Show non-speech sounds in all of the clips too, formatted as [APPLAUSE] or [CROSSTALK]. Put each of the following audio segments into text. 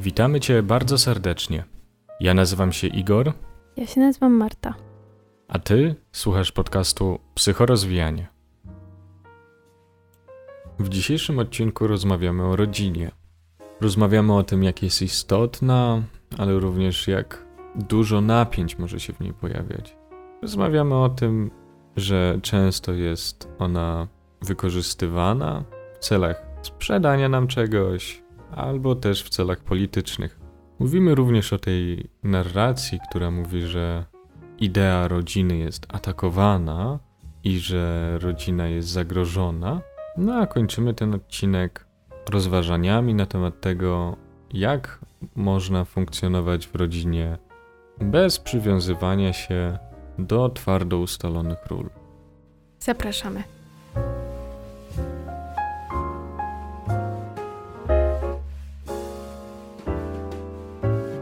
Witamy Cię bardzo serdecznie. Ja nazywam się Igor, Ja się nazywam Marta. a Ty słuchasz podcastu Psychorozwijanie. W dzisiejszym odcinku rozmawiamy o rodzinie. Rozmawiamy o tym, jak jest istotna, ale również jak dużo napięć może się w niej pojawiać. Rozmawiamy o tym, że często jest ona wykorzystywana w celach sprzedania nam czegoś, albo też w celach politycznych. Mówimy również o tej narracji, która mówi, że idea rodziny jest atakowana i że rodzina jest zagrożona. No a kończymy ten odcinek rozważaniami na temat tego, jak można funkcjonować w rodzinie bez przywiązywania się do twardo ustalonych ról. Zapraszamy.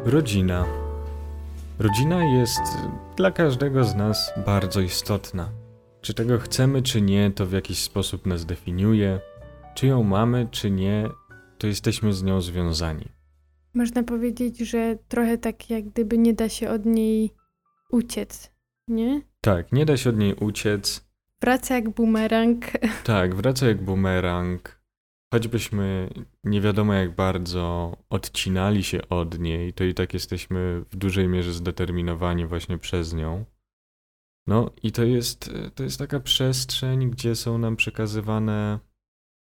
Rodzina. Rodzina jest dla każdego z nas bardzo istotna. Czy tego chcemy, czy nie, to w jakiś sposób nas definiuje. Czy ją mamy, czy nie, to jesteśmy z nią związani. Można powiedzieć, że trochę tak jak gdyby nie da się od niej uciec, nie? Tak, nie da się od niej uciec. Wraca jak bumerang. Tak, wraca jak bumerang. Choćbyśmy nie wiadomo jak bardzo odcinali się od niej, to i tak jesteśmy w dużej mierze zdeterminowani właśnie przez nią. No i to jest, to jest taka przestrzeń, gdzie są nam przekazywane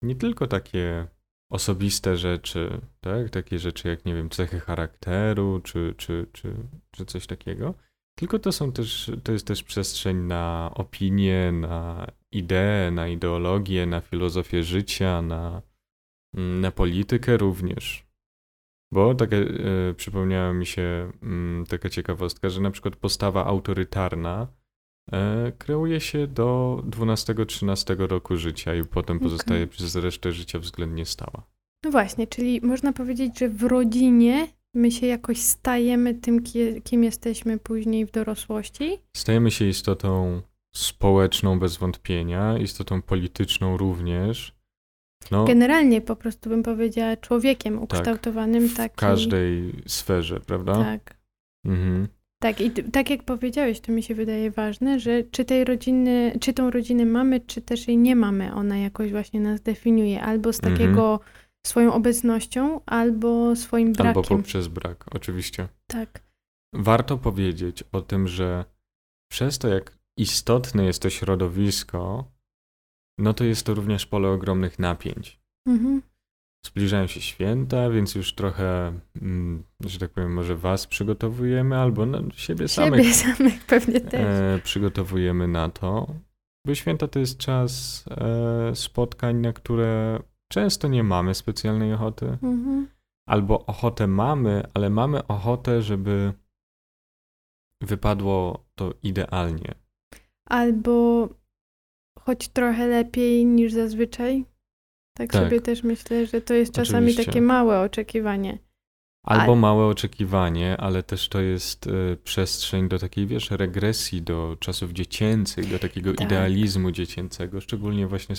nie tylko takie osobiste rzeczy, tak? Takie rzeczy jak, nie wiem, cechy charakteru, czy, czy, czy, czy coś takiego, tylko to są też, to jest też przestrzeń na opinie, na idee, na ideologię, na filozofię życia, na, na politykę również. Bo takie, e, przypomniała mi się mm, taka ciekawostka, że na przykład postawa autorytarna e, kreuje się do 12-13 roku życia i potem pozostaje przez resztę życia względnie stała. No właśnie, czyli można powiedzieć, że w rodzinie my się jakoś stajemy tym, ki- kim jesteśmy później w dorosłości. Stajemy się istotą społeczną bez wątpienia, istotą polityczną również. No, Generalnie po prostu bym powiedziała człowiekiem ukształtowanym w taki. każdej sferze, prawda? Tak. Mhm. Tak, i tak jak powiedziałeś, to mi się wydaje ważne, że czy tej rodziny, czy tą rodzinę mamy, czy też jej nie mamy, ona jakoś właśnie nas definiuje, albo z Mhm. takiego swoją obecnością, albo swoim brakiem. Albo poprzez brak, oczywiście. Tak, Warto powiedzieć o tym, że przez to, jak istotne jest to środowisko, no to jest to również pole ogromnych napięć. mhm. Zbliżają się święta, więc już trochę, mm, że tak powiem, może was przygotowujemy, albo no, siebie samych siebie [LAUGHS] samych pewnie też. e, przygotowujemy na to. Bo święta to jest czas e, spotkań, na które często nie mamy specjalnej ochoty. Mhm. Albo ochotę mamy, ale mamy ochotę, żeby wypadło to idealnie. Albo choć trochę lepiej niż zazwyczaj. Tak, Tak. sobie też myślę, że to jest czasami Oczywiście. takie małe oczekiwanie. Albo Ale- małe oczekiwanie, ale też to jest e, przestrzeń do takiej, wiesz, regresji do czasów dziecięcych, do takiego Tak. idealizmu dziecięcego, szczególnie właśnie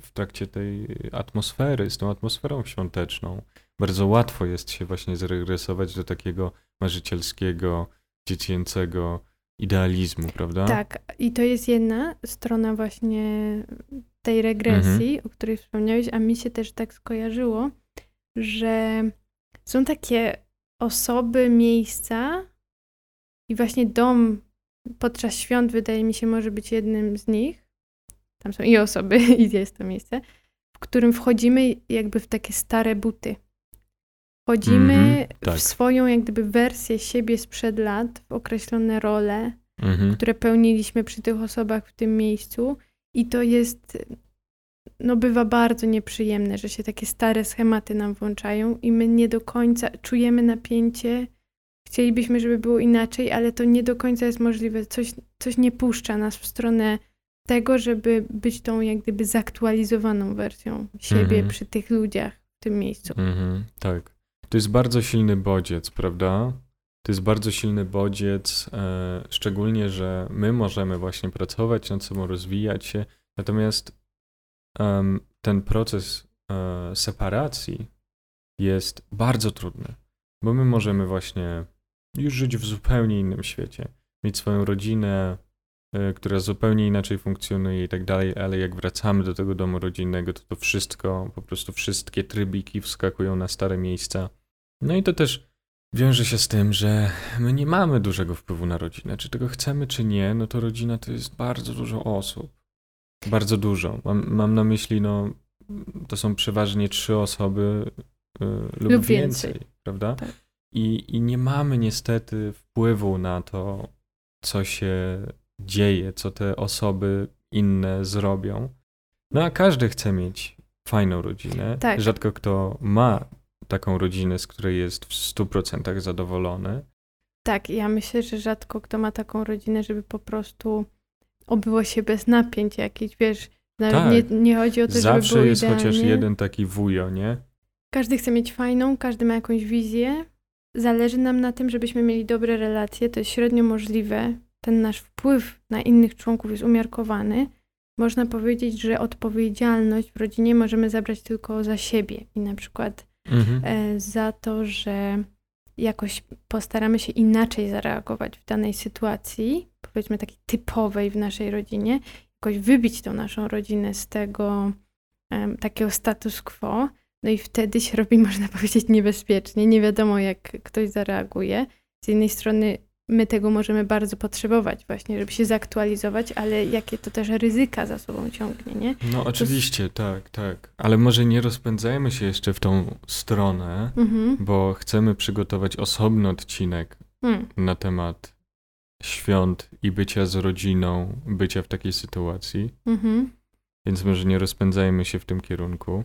w trakcie tej atmosfery, z tą atmosferą świąteczną. Bardzo łatwo jest się właśnie zregresować do takiego marzycielskiego, dziecięcego idealizmu, prawda? Tak, i to jest jedna strona właśnie tej regresji, Mhm. o której wspomniałeś, a mi się też tak skojarzyło, że są takie osoby, miejsca i właśnie dom podczas świąt wydaje mi się może być jednym z nich. Tam są i osoby, [LAUGHS] i jest to miejsce, w którym wchodzimy jakby w takie stare buty. Wchodzimy Mhm, tak. w swoją jak gdyby wersję siebie sprzed lat, w określone role, Mhm. które pełniliśmy przy tych osobach w tym miejscu i to jest, no bywa bardzo nieprzyjemne, że się takie stare schematy nam włączają i my nie do końca czujemy napięcie, chcielibyśmy, żeby było inaczej, ale to nie do końca jest możliwe, coś, coś nie puszcza nas w stronę tego, żeby być tą jak gdyby zaktualizowaną wersją siebie Mhm. przy tych ludziach w tym miejscu. Mhm, tak. To jest bardzo silny bodziec, prawda? To jest bardzo silny bodziec, e, szczególnie, że my możemy właśnie pracować nad sobą, rozwijać się, natomiast em, ten proces e, separacji jest bardzo trudny. Bo my możemy właśnie już żyć w zupełnie innym świecie. Mieć swoją rodzinę, która zupełnie inaczej funkcjonuje i tak dalej, ale jak wracamy do tego domu rodzinnego, to to wszystko, po prostu wszystkie trybiki wskakują na stare miejsca. No i to też wiąże się z tym, że my nie mamy dużego wpływu na rodzinę. Czy tego chcemy, czy nie, no to rodzina to jest bardzo dużo osób. Bardzo dużo. Mam, mam na myśli, no, to są przeważnie trzy osoby y, lub, Lub więcej, więcej. prawda? Tak. I, I nie mamy niestety wpływu na to, co się dzieje, co te osoby inne zrobią. No a każdy chce mieć fajną rodzinę. Tak. Rzadko kto ma taką rodzinę, z której jest w 100% zadowolony. Tak, ja myślę, że rzadko kto ma taką rodzinę, żeby po prostu obyło się bez napięć jakichś, wiesz, Tak. nie, nie chodzi o to, żeby Zawsze było jest idealnie. chociaż jeden taki wujo, nie? Każdy chce mieć fajną, każdy ma jakąś wizję. Zależy nam na tym, żebyśmy mieli dobre relacje. To jest średnio możliwe. Ten nasz wpływ na innych członków jest umiarkowany. Można powiedzieć, że odpowiedzialność w rodzinie możemy zabrać tylko za siebie i na przykład Mhm. e, za to, że jakoś postaramy się inaczej zareagować w danej sytuacji, powiedzmy takiej typowej w naszej rodzinie, jakoś wybić tą naszą rodzinę z tego em, takiego status quo. No i wtedy się robi, [LAUGHS] można powiedzieć, niebezpiecznie. Nie wiadomo, jak ktoś zareaguje. Z jednej strony my tego możemy bardzo potrzebować właśnie, żeby się zaktualizować, ale jakie to też ryzyka za sobą ciągnie, nie? No oczywiście, tak, tak. Ale może nie rozpędzajmy się jeszcze w tą stronę, Mhm. bo chcemy przygotować osobny odcinek Hmm. na temat świąt i bycia z rodziną, bycia w takiej sytuacji. Mhm. Więc może nie rozpędzajmy się w tym kierunku.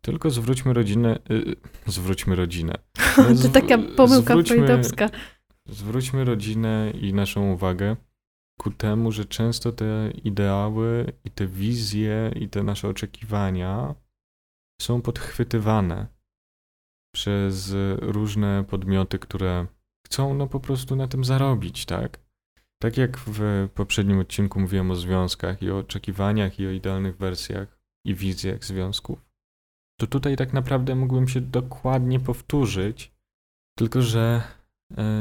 Tylko zwróćmy rodzinę. Y, zwróćmy rodzinę. No, [LAUGHS] To taka pomyłka freudowska. Zwróćmy rodzinę i naszą uwagę ku temu, że często te ideały i te wizje i te nasze oczekiwania są podchwytywane przez różne podmioty, które chcą no po prostu na tym zarobić, tak? Tak jak w poprzednim odcinku mówiłem o związkach i o oczekiwaniach i o idealnych wersjach i wizjach związków, to tutaj tak naprawdę mógłbym się dokładnie powtórzyć, tylko że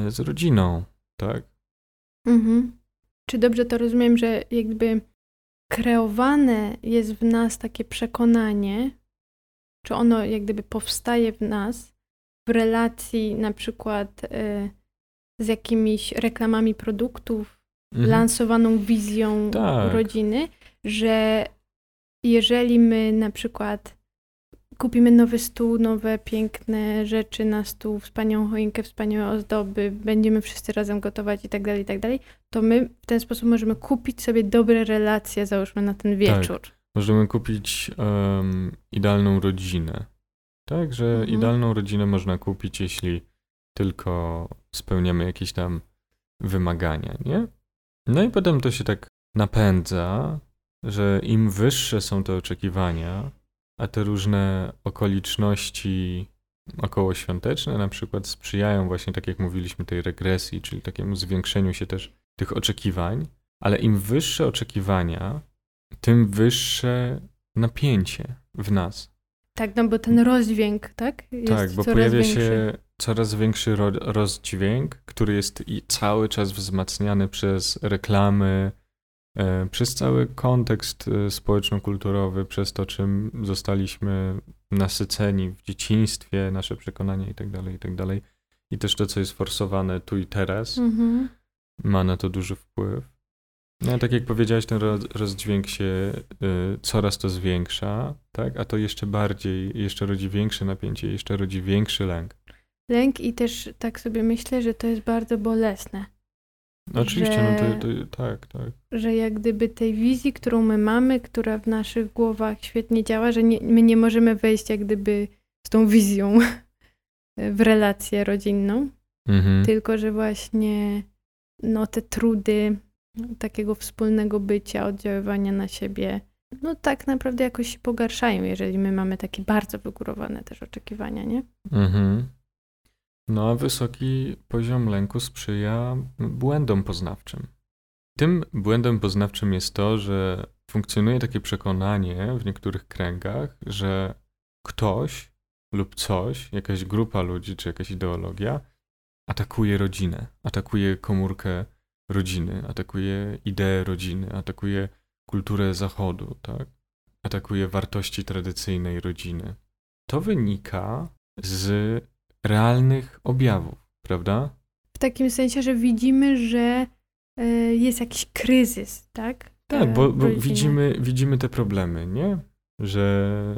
z rodziną, tak? Mhm. Czy dobrze to rozumiem, że jakby kreowane jest w nas takie przekonanie, czy ono jak gdyby powstaje w nas w relacji na przykład y, z jakimiś reklamami produktów, Mhm. lansowaną wizją Tak. rodziny, że jeżeli my na przykład kupimy nowy stół, nowe piękne rzeczy na stół, wspaniałą choinkę, wspaniałe ozdoby, będziemy wszyscy razem gotować i tak dalej, i tak dalej, to my w ten sposób możemy kupić sobie dobre relacje, załóżmy na ten wieczór. Możemy kupić em, idealną rodzinę. Tak, że Mhm. idealną rodzinę można kupić, jeśli tylko spełniamy jakieś tam wymagania, nie? No i potem to się tak napędza, że im wyższe są te oczekiwania, a te różne okoliczności okołoświąteczne na przykład sprzyjają właśnie, tak jak mówiliśmy, tej regresji, czyli takiemu zwiększeniu się też tych oczekiwań, ale im wyższe oczekiwania, tym wyższe napięcie w nas. Tak, no bo ten rozdźwięk, tak? Jest tak, bo pojawia większy. się coraz większy ro rozdźwięk, który jest i cały czas wzmacniany przez reklamy, przez cały kontekst e, społeczno-kulturowy, przez to, czym zostaliśmy nasyceni w dzieciństwie, nasze przekonania itd., itd. I też to, co jest forsowane tu i teraz, Mhm. ma na to duży wpływ. No, tak jak powiedziałeś, ten roz, rozdźwięk się y, coraz to zwiększa, tak? A to jeszcze bardziej, jeszcze rodzi większe napięcie, jeszcze rodzi większy lęk. Lęk i też tak sobie myślę, że to jest bardzo bolesne. No, oczywiście, no Że- to, to tak, tak. że jak gdyby tej wizji, którą my mamy, która w naszych głowach świetnie działa, że nie, my nie możemy wejść jak gdyby z tą wizją [LAUGHS] w relację rodzinną, Mhm. tylko że właśnie no, te trudy takiego wspólnego bycia, oddziaływania na siebie, no tak naprawdę jakoś się pogarszają, jeżeli my mamy takie bardzo wygórowane też oczekiwania, nie? Mhm. No a wysoki poziom lęku sprzyja błędom poznawczym. Tym błędem poznawczym jest to, że funkcjonuje takie przekonanie w niektórych kręgach, że ktoś lub coś, jakaś grupa ludzi czy jakaś ideologia atakuje rodzinę, atakuje komórkę rodziny, atakuje ideę rodziny, atakuje kulturę Zachodu, tak? atakuje wartości tradycyjnej rodziny. To wynika z realnych objawów, prawda? W takim sensie, że widzimy, że e, jest jakiś kryzys, tak? Tak, E, bo, bo widzimy, widzimy te problemy, nie? Że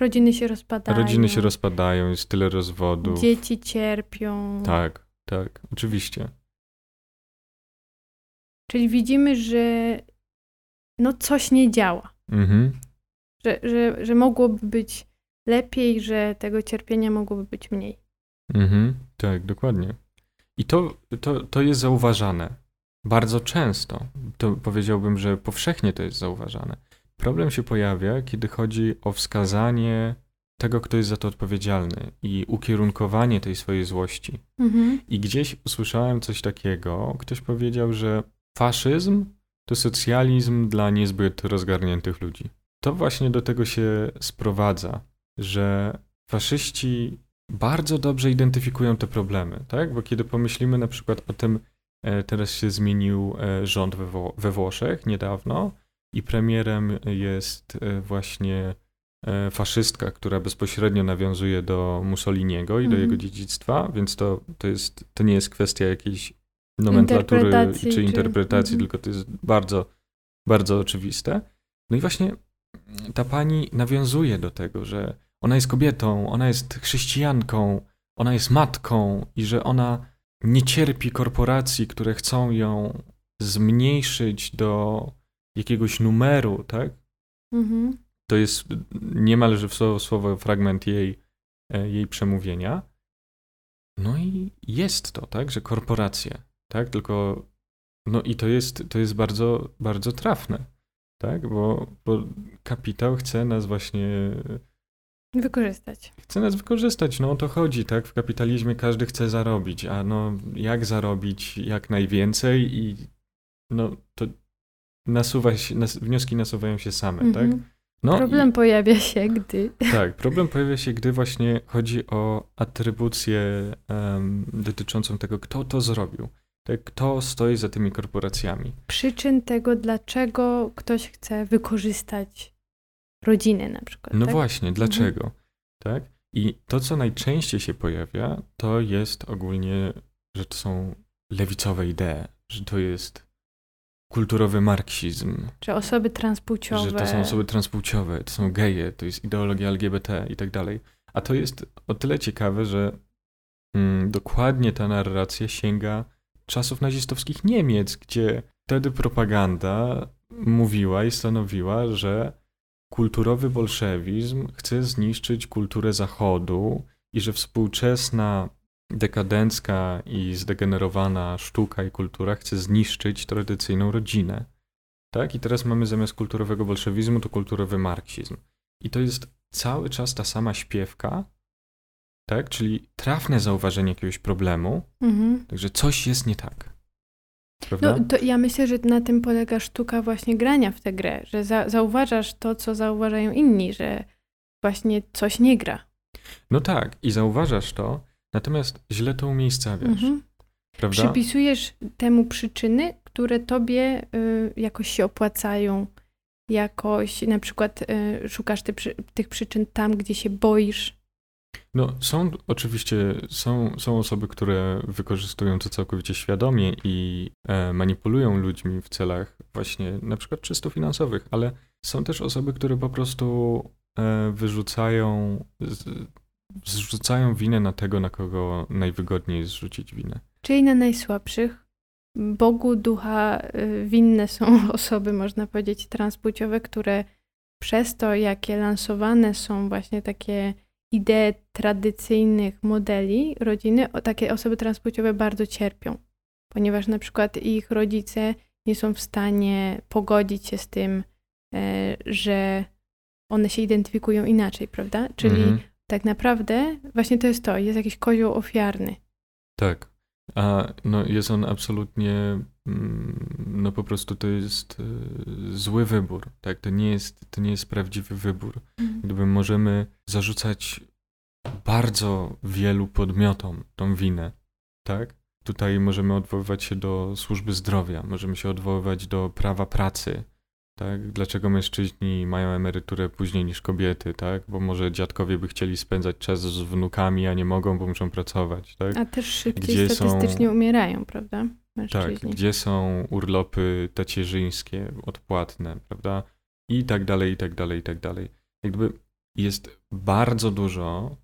Rodziny się rozpadają. rodziny się rozpadają, jest tyle rozwodów. Dzieci cierpią. Tak, tak, oczywiście. Czyli widzimy, że no coś nie działa. Mhm. Że, że, że mogłoby być lepiej, że tego cierpienia mogłoby być mniej. Mhm, tak, dokładnie. I to, to, to jest zauważane bardzo często. To powiedziałbym, że powszechnie to jest zauważane. Problem się pojawia, kiedy chodzi o wskazanie tego, kto jest za to odpowiedzialny i ukierunkowanie tej swojej złości. Mhm. I gdzieś usłyszałem coś takiego, ktoś powiedział, że faszyzm to socjalizm dla niezbyt rozgarniętych ludzi. To właśnie do tego się sprowadza, że faszyści bardzo dobrze identyfikują te problemy, tak? Bo kiedy pomyślimy na przykład o tym, e, teraz się zmienił e, rząd we, Wło- we Włoszech niedawno i premierem jest e, właśnie faszystka, która bezpośrednio nawiązuje do Mussoliniego i do Mhm. jego dziedzictwa, więc to, to, jest, to nie jest kwestia jakiejś nomenklatury Interpretacji, czy czy- interpretacji, mhm. tylko to jest bardzo, bardzo oczywiste. No i właśnie ta pani nawiązuje do tego, że ona jest kobietą, ona jest chrześcijanką, ona jest matką i że ona nie cierpi korporacji, które chcą ją zmniejszyć do jakiegoś numeru, tak? Mhm. To jest niemal że w słowo, słowo fragment jej, e, jej przemówienia. No i jest to, tak, że korporacje, tak, tylko no i to jest, to jest bardzo, bardzo trafne, tak, bo, bo kapitał chce nas właśnie, Wykorzystać. chce nas wykorzystać, no o to chodzi, tak, w kapitalizmie każdy chce zarobić, a no jak zarobić jak najwięcej i no to nasuwa się, nas, wnioski nasuwają się same, tak. Mhm. No i- Problem pojawia się, gdy. [LAUGHS] tak, problem pojawia się, gdy właśnie chodzi o atrybucję em, dotyczącą tego, kto to zrobił. Tak, kto stoi za tymi korporacjami. Przyczyn tego, dlaczego ktoś chce wykorzystać rodzinę na przykład. No tak? właśnie, dlaczego? Tak? I to, co najczęściej się pojawia, to jest ogólnie, że to są lewicowe idee, że to jest kulturowy marksizm, Czy osoby transpłciowe. że to są osoby transpłciowe, to są geje, to jest ideologia LGBT i tak dalej. A to jest o tyle ciekawe, że mm, dokładnie ta narracja sięga czasów nazistowskich Niemiec, gdzie wtedy propaganda mówiła i stanowiła, że kulturowy bolszewizm chce zniszczyć kulturę Zachodu i że współczesna dekadencka i zdegenerowana sztuka i kultura chce zniszczyć tradycyjną rodzinę. Tak? I teraz mamy zamiast kulturowego bolszewizmu to kulturowy marksizm. I to jest cały czas ta sama śpiewka, tak? Czyli trafne zauważenie jakiegoś problemu, Mhm. także coś jest nie tak. Prawda? No to ja myślę, że na tym polega sztuka właśnie grania w tę grę, że za, zauważasz to, co zauważają inni, że właśnie coś nie gra. No tak, i zauważasz to, natomiast źle to umiejscawiasz, Mhm. prawda? Przypisujesz temu przyczyny, które tobie y, jakoś się opłacają, jakoś na przykład y, szukasz ty, przy, tych przyczyn tam, gdzie się boisz. No, są oczywiście, są, są osoby, które wykorzystują to całkowicie świadomie i e, manipulują ludźmi w celach właśnie na przykład czysto finansowych, ale są też osoby, które po prostu e, wyrzucają, z, zrzucają winę na tego, na kogo najwygodniej zrzucić winę. Czyli na najsłabszych. Bogu ducha y, winne są [LAUGHS] osoby, można powiedzieć, transpłciowe, które przez to, jakie lansowane są właśnie takie idee tradycyjnych modeli rodziny, o, takie osoby transpłciowe bardzo cierpią, ponieważ na przykład ich rodzice nie są w stanie pogodzić się z tym, e, że one się identyfikują inaczej, prawda? Czyli Mhm. tak naprawdę właśnie to jest to, jest jakiś kozioł ofiarny. Tak. A no jest on absolutnie, no po prostu to jest y, zły wybór, tak? To nie jest, to nie jest prawdziwy wybór. Gdyby możemy zarzucać bardzo wielu podmiotom tą winę, tak? Tutaj możemy odwoływać się do służby zdrowia, możemy się odwoływać do prawa pracy, tak? Dlaczego mężczyźni mają emeryturę później niż kobiety, tak? Bo może dziadkowie by chcieli spędzać czas z wnukami, a nie mogą, bo muszą pracować, tak? A też szybciej Gdzie statystycznie są- umierają, prawda? Tak, Mężczyźni. gdzie są urlopy tacierzyńskie odpłatne, prawda? I tak dalej, i tak dalej, i tak dalej. Jakby jest bardzo dużo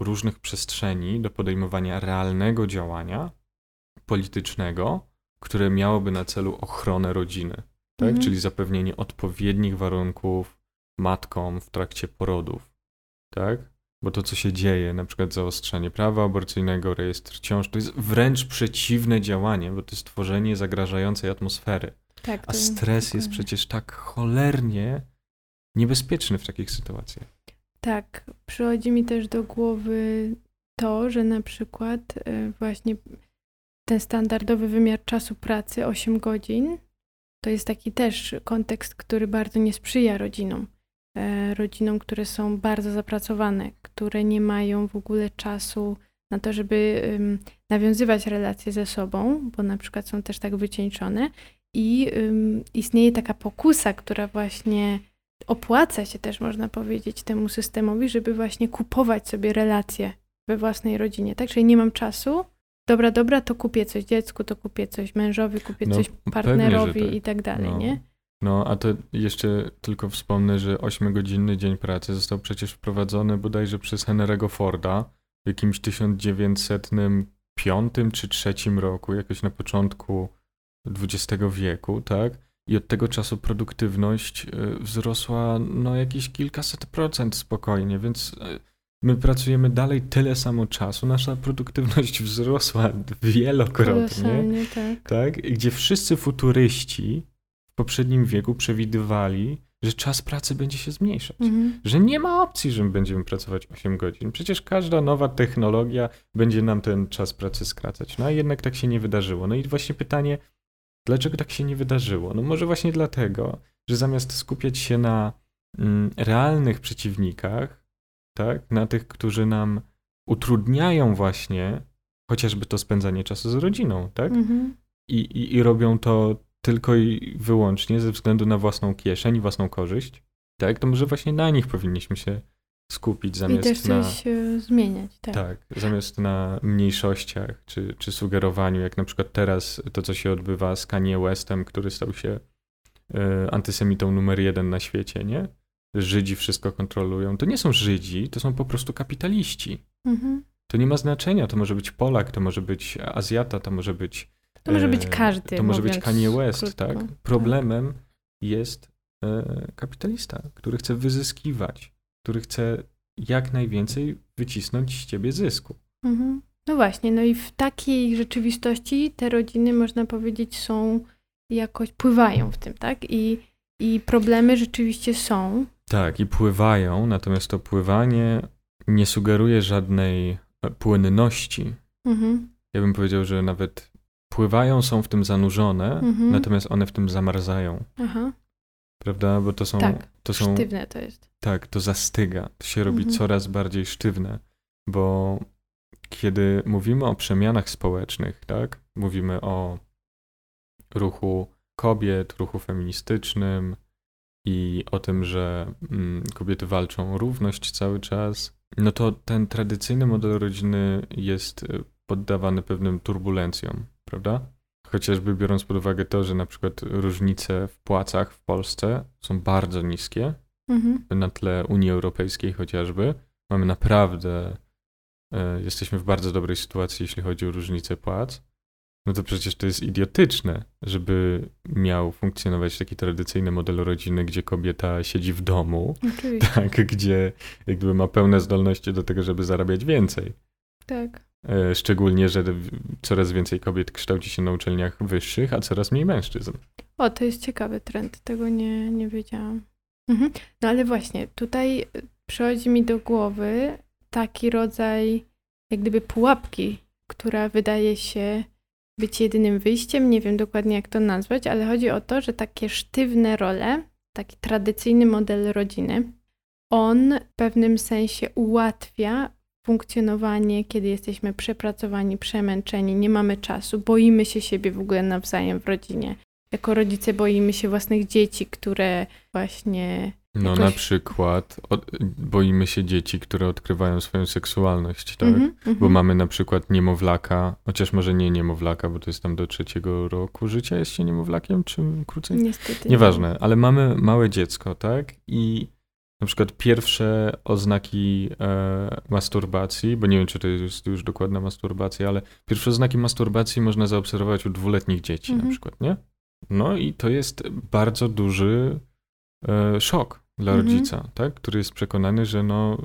różnych przestrzeni do podejmowania realnego działania politycznego, które miałoby na celu ochronę rodziny, tak? Mhm. Czyli zapewnienie odpowiednich warunków matkom w trakcie porodów, tak? Bo to, co się dzieje, na przykład zaostrzanie prawa aborcyjnego, rejestr ciąż, to jest wręcz przeciwne działanie, bo to jest tworzenie zagrażającej atmosfery. Tak, A stres jest przecież tak cholernie niebezpieczny w takich sytuacjach. Tak, przychodzi mi też do głowy to, że na przykład e, właśnie ten standardowy wymiar czasu pracy 8 godzin to jest taki też kontekst, który bardzo nie sprzyja rodzinom. E, Rodzinom, które są bardzo zapracowane, które nie mają w ogóle czasu na to, żeby nawiązywać relacje ze sobą, bo na przykład są też tak wycieńczone i istnieje taka pokusa, która właśnie opłaca się też, można powiedzieć, temu systemowi, żeby właśnie kupować sobie relacje we własnej rodzinie, tak? Czyli nie mam czasu, dobra, dobra, to kupię coś dziecku, to kupię coś mężowi, kupię No, coś pewnie, partnerowi tak. i tak dalej, No. nie? No, a to jeszcze tylko wspomnę, że 8-godzinny dzień pracy został przecież wprowadzony bodajże przez Henry'ego Forda w jakimś 1905 czy 3 roku, jakoś na początku XX wieku, tak? I od tego czasu produktywność y, wzrosła no jakieś kilkaset procent spokojnie, więc y, my pracujemy dalej tyle samo czasu, nasza produktywność [LAUGHS] wzrosła wielokrotnie tak. tak? Gdzie wszyscy futuryści poprzednim wieku przewidywali, że czas pracy będzie się zmniejszać. Mhm. Że nie ma opcji, że my będziemy pracować 8 godzin. Przecież każda nowa technologia będzie nam ten czas pracy skracać. No a jednak tak się nie wydarzyło. No i właśnie pytanie, dlaczego tak się nie wydarzyło? No może właśnie dlatego, że zamiast skupiać się na mm, realnych przeciwnikach, tak, na tych, którzy nam utrudniają właśnie chociażby to spędzanie czasu z rodziną, tak? Mhm. i, i, i robią to tylko i wyłącznie ze względu na własną kieszeń, własną korzyść, tak, to może właśnie na nich powinniśmy się skupić I zamiast też na... coś zmieniać, tak. Tak, zamiast na mniejszościach czy, czy sugerowaniu, jak na przykład teraz to, co się odbywa z Kanye Westem, który stał się e, antysemitą numer jeden na świecie, nie? Żydzi wszystko kontrolują. To nie są Żydzi, to są po prostu kapitaliści. Mhm. To nie ma znaczenia, to może być Polak, to może być Azjata, to może być To może być E, każdy, To może być Kanye West, krótko. tak? Problemem jest e, kapitalista, który chce wyzyskiwać, który chce jak najwięcej wycisnąć z ciebie zysku. Mhm. No właśnie, no i w takiej rzeczywistości te rodziny, można powiedzieć, są jakoś, pływają w tym, tak? I, i problemy rzeczywiście są. Tak, i pływają, natomiast to pływanie nie sugeruje żadnej e, płynności. Mhm. Ja bym powiedział, że nawet pływają, są w tym zanurzone, Mhm. natomiast one w tym zamarzają, Aha, prawda? Bo to są, tak, to są sztywne to jest. Tak, to zastyga. To się robi Mhm. coraz bardziej sztywne, bo kiedy mówimy o przemianach społecznych, tak? Mówimy o ruchu kobiet, ruchu feministycznym i o tym, że mm, kobiety walczą o równość cały czas, no to ten tradycyjny model rodziny jest y, poddawany pewnym turbulencjom, prawda? Chociażby biorąc pod uwagę to, że na przykład różnice w płacach w Polsce są bardzo niskie, Mhm. na tle Unii Europejskiej chociażby. Mamy naprawdę, e, jesteśmy w bardzo dobrej sytuacji, jeśli chodzi o różnicę płac. No to przecież to jest idiotyczne, żeby miał funkcjonować taki tradycyjny model rodziny, gdzie kobieta siedzi w domu, Oczywiście, [LAUGHS] tak, gdzie jakby ma pełne zdolności do tego, żeby zarabiać więcej. tak. E, Szczególnie, że coraz więcej kobiet kształci się na uczelniach wyższych, a coraz mniej mężczyzn. O, to jest ciekawy trend, tego nie, nie wiedziałam. Mhm. No ale właśnie, tutaj y, przychodzi mi do głowy taki rodzaj jak gdyby pułapki, która wydaje się być jedynym wyjściem, nie wiem dokładnie jak to nazwać, ale chodzi o to, że takie sztywne role, taki tradycyjny model rodziny, on w pewnym sensie ułatwia funkcjonowanie, kiedy jesteśmy przepracowani, przemęczeni, nie mamy czasu, boimy się siebie w ogóle nawzajem w rodzinie. Jako rodzice boimy się własnych dzieci, które właśnie. No Jakoś- na przykład od, boimy się dzieci, które odkrywają swoją seksualność, tak? Mhm, Bo mhm. mamy na przykład niemowlaka, chociaż może nie niemowlaka, bo to jest tam do trzeciego roku życia, jest się niemowlakiem, czy krócej? Niestety. Nieważne, ale mamy małe dziecko, tak? I na przykład pierwsze oznaki e, masturbacji, bo nie wiem, czy to jest już dokładna masturbacja, ale pierwsze oznaki masturbacji można zaobserwować u dwuletnich dzieci Mhm. na przykład, nie? No i to jest bardzo duży e, szok dla Mhm. rodzica, tak? Który jest przekonany, że no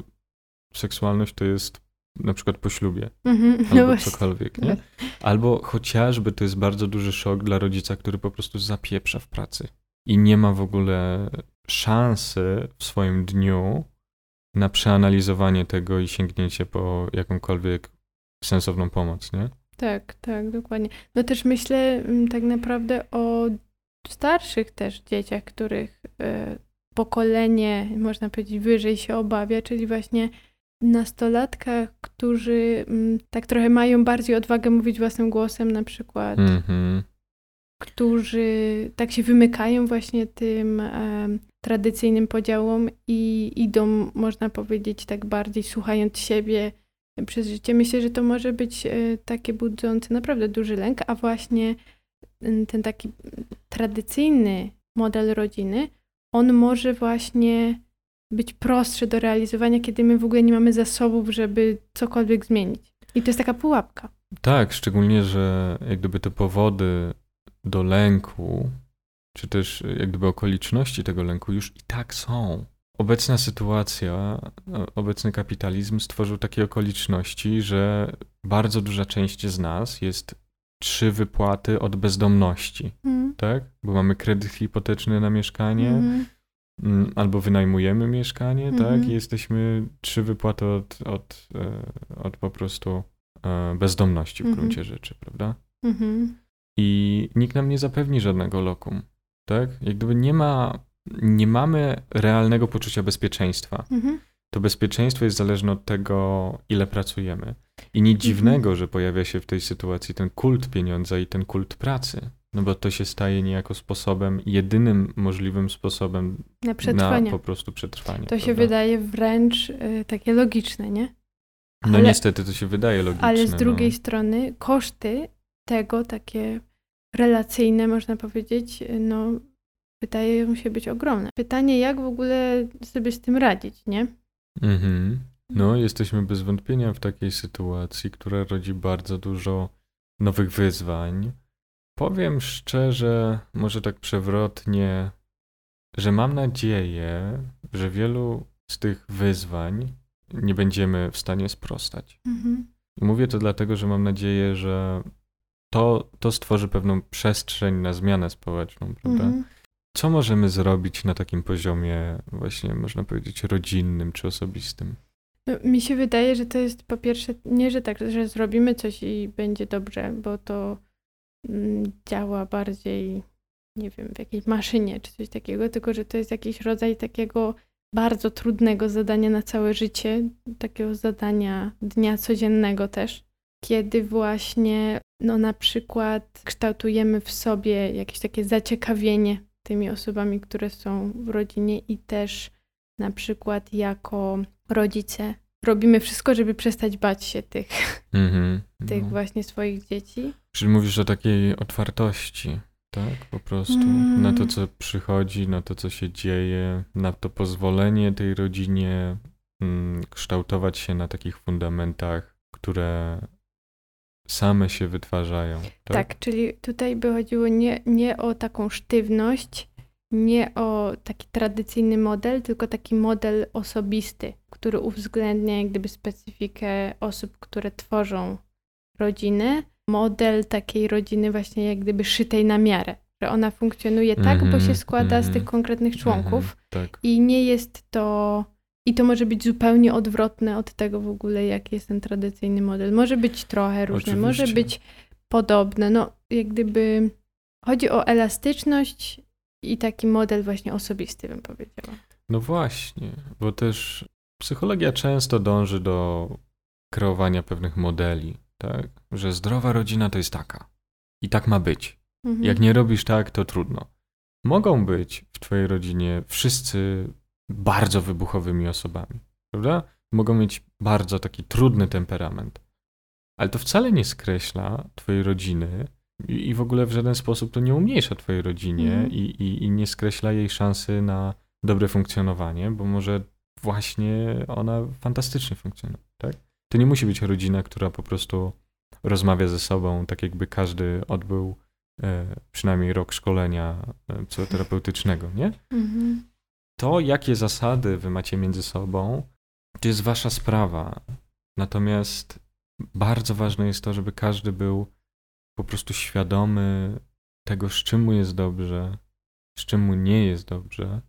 seksualność to jest na przykład po ślubie Mhm, no albo właśnie. cokolwiek, nie? Albo chociażby to jest bardzo duży szok dla rodzica, który po prostu zapieprza w pracy i nie ma w ogóle szansy w swoim dniu na przeanalizowanie tego i sięgnięcie po jakąkolwiek sensowną pomoc, nie? Tak, tak, dokładnie. No też myślę mm, tak naprawdę o starszych też dzieciach, których e, pokolenie, można powiedzieć, wyżej się obawia, czyli właśnie nastolatkach, którzy mm, tak trochę mają bardziej odwagę mówić własnym głosem, na przykład, Mhm. Którzy tak się wymykają właśnie tym tradycyjnym podziałom i idą, można powiedzieć, tak bardziej słuchając siebie przez życie. Myślę, że to może być e, takie budzące naprawdę duży lęk, a właśnie mm, ten taki tradycyjny model rodziny, on może właśnie być prostszy do realizowania, kiedy my w ogóle nie mamy zasobów, żeby cokolwiek zmienić. I to jest taka pułapka. Tak, szczególnie, że jak gdyby te powody do lęku, czy też jak gdyby okoliczności tego lęku już i tak są. Obecna sytuacja, o- obecny kapitalizm stworzył takie okoliczności, że bardzo duża część z nas jest trzy wypłaty od bezdomności, Mhm. tak? Bo mamy kredyt hipoteczny na mieszkanie, Mhm. mm, albo wynajmujemy mieszkanie, Mhm. tak? I jesteśmy trzy wypłaty od, od, e, od po prostu e, bezdomności w Mhm. gruncie rzeczy, prawda? I nikt nam nie zapewni żadnego lokum, tak? Jak gdyby nie ma, nie mamy realnego poczucia bezpieczeństwa. Mhm. To bezpieczeństwo jest zależne od tego, ile pracujemy. I nic Mhm. dziwnego, że pojawia się w tej sytuacji ten kult pieniądza i ten kult pracy. No bo to się staje niejako sposobem, jedynym możliwym sposobem Na na przetrwanie. po prostu przetrwanie. To się prawda? wydaje wręcz y, takie logiczne, nie? No ale- niestety to się wydaje logiczne. Ale z drugiej no. strony koszty tego, takie relacyjne, można powiedzieć, no, wydają się być ogromne. Pytanie, jak w ogóle sobie z tym radzić, nie? Mhm. No, jesteśmy bez wątpienia w takiej sytuacji, która rodzi bardzo dużo nowych wyzwań. Powiem szczerze, może tak przewrotnie, że mam nadzieję, że wielu z tych wyzwań nie będziemy w stanie sprostać. Mhm. Mówię to dlatego, że mam nadzieję, że to, to stworzy pewną przestrzeń na zmianę społeczną, prawda? Mhm. Co możemy zrobić na takim poziomie, właśnie można powiedzieć, rodzinnym czy osobistym? No, mi się wydaje, że to jest po pierwsze nie, że tak, że zrobimy coś i będzie dobrze, bo to mm, działa bardziej, nie wiem, w jakiejś maszynie czy coś takiego, tylko że to jest jakiś rodzaj takiego bardzo trudnego zadania na całe życie, takiego zadania dnia codziennego też, kiedy właśnie, no na przykład kształtujemy w sobie jakieś takie zaciekawienie tymi osobami, które są w rodzinie i też na przykład jako rodzice robimy wszystko, żeby przestać bać się tych, Mhm. [LAUGHS] tych no. właśnie swoich dzieci. Czyli mówisz o takiej otwartości, tak? Po prostu Mm. na to, co przychodzi, na to, co się dzieje, na to pozwolenie tej rodzinie mm, kształtować się na takich fundamentach, które same się wytwarzają. Tak. Tak, czyli tutaj by chodziło nie, nie o taką sztywność, nie o taki tradycyjny model, tylko taki model osobisty, który uwzględnia jak gdyby specyfikę osób, które tworzą rodzinę. Model takiej rodziny właśnie jak gdyby szytej na miarę, że ona funkcjonuje tak, bo Mhm, się składa z tych mhm, konkretnych członków. Mhm, tak. I nie jest to. I to może być zupełnie odwrotne od tego w ogóle, jaki jest ten tradycyjny model. Może być trochę różne, może Oczywiście. być podobne. No, jak gdyby chodzi o elastyczność i taki model właśnie osobisty, bym powiedziała. No właśnie, bo też psychologia często dąży do kreowania pewnych modeli, tak? Że zdrowa rodzina to jest taka. I tak ma być. Mhm. Jak nie robisz tak, to trudno. Mogą być w twojej rodzinie wszyscy bardzo wybuchowymi osobami, prawda? Mogą mieć bardzo taki trudny temperament. Ale to wcale nie skreśla twojej rodziny i, i w ogóle w żaden sposób to nie umniejsza twojej rodzinie Mhm. i, i, i nie skreśla jej szansy na dobre funkcjonowanie, bo może właśnie ona fantastycznie funkcjonuje, tak? To nie musi być rodzina, która po prostu rozmawia ze sobą, tak jakby każdy odbył e, przynajmniej rok szkolenia e, psychoterapeutycznego, nie? Mhm. To, jakie zasady wy macie między sobą, to jest wasza sprawa. Natomiast bardzo ważne jest to, żeby każdy był po prostu świadomy tego, z czym mu jest dobrze, z czym mu nie jest dobrze.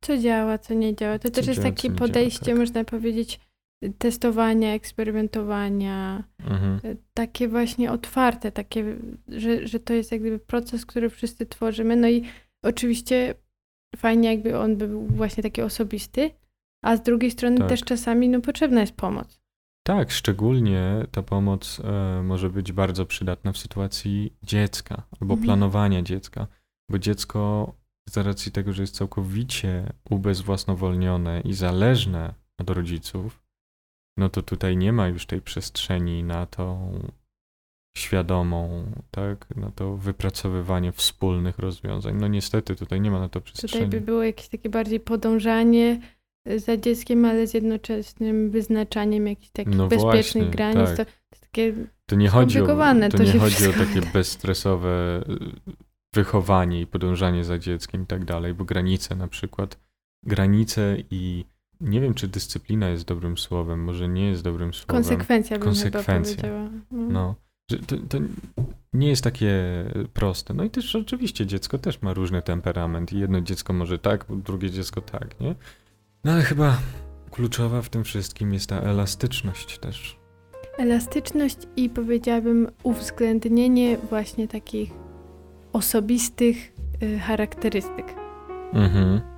Co działa, co nie działa. To Co też jest działa, takie nie działa, podejście, tak. można powiedzieć, testowania, eksperymentowania, Mhm. takie właśnie otwarte, takie, że, że to jest jak gdyby proces, który wszyscy tworzymy. No i oczywiście fajnie jakby on by był właśnie taki osobisty, a z drugiej strony Tak. też czasami no, potrzebna jest pomoc. Tak, szczególnie ta pomoc e, może być bardzo przydatna w sytuacji dziecka albo Mhm. planowania dziecka, bo dziecko z racji tego, że jest całkowicie ubezwłasnowolnione i zależne od rodziców, no to tutaj nie ma już tej przestrzeni na tą świadomą, tak, na to wypracowywanie wspólnych rozwiązań. No niestety tutaj nie ma na to Tutaj przestrzeni. by było jakieś takie bardziej podążanie za dzieckiem, ale z jednoczesnym wyznaczaniem jakichś takich No bezpiecznych właśnie, granic. tak. To, to takie To nie chodzi o, to to nie chodzi o takie bezstresowe y, wychowanie i podążanie za dzieckiem i tak dalej, bo granice na przykład, granice i nie wiem, czy dyscyplina jest dobrym słowem, może nie jest dobrym słowem. konsekwencja bym chyba Konsekwencja. powiedziała. No. No, to, to nie jest takie proste. No i też oczywiście dziecko też ma różny temperament jedno dziecko może tak, drugie dziecko tak, nie? No ale chyba kluczowa w tym wszystkim jest ta elastyczność też. Elastyczność i powiedziałabym uwzględnienie właśnie takich osobistych y, charakterystyk. Mhm.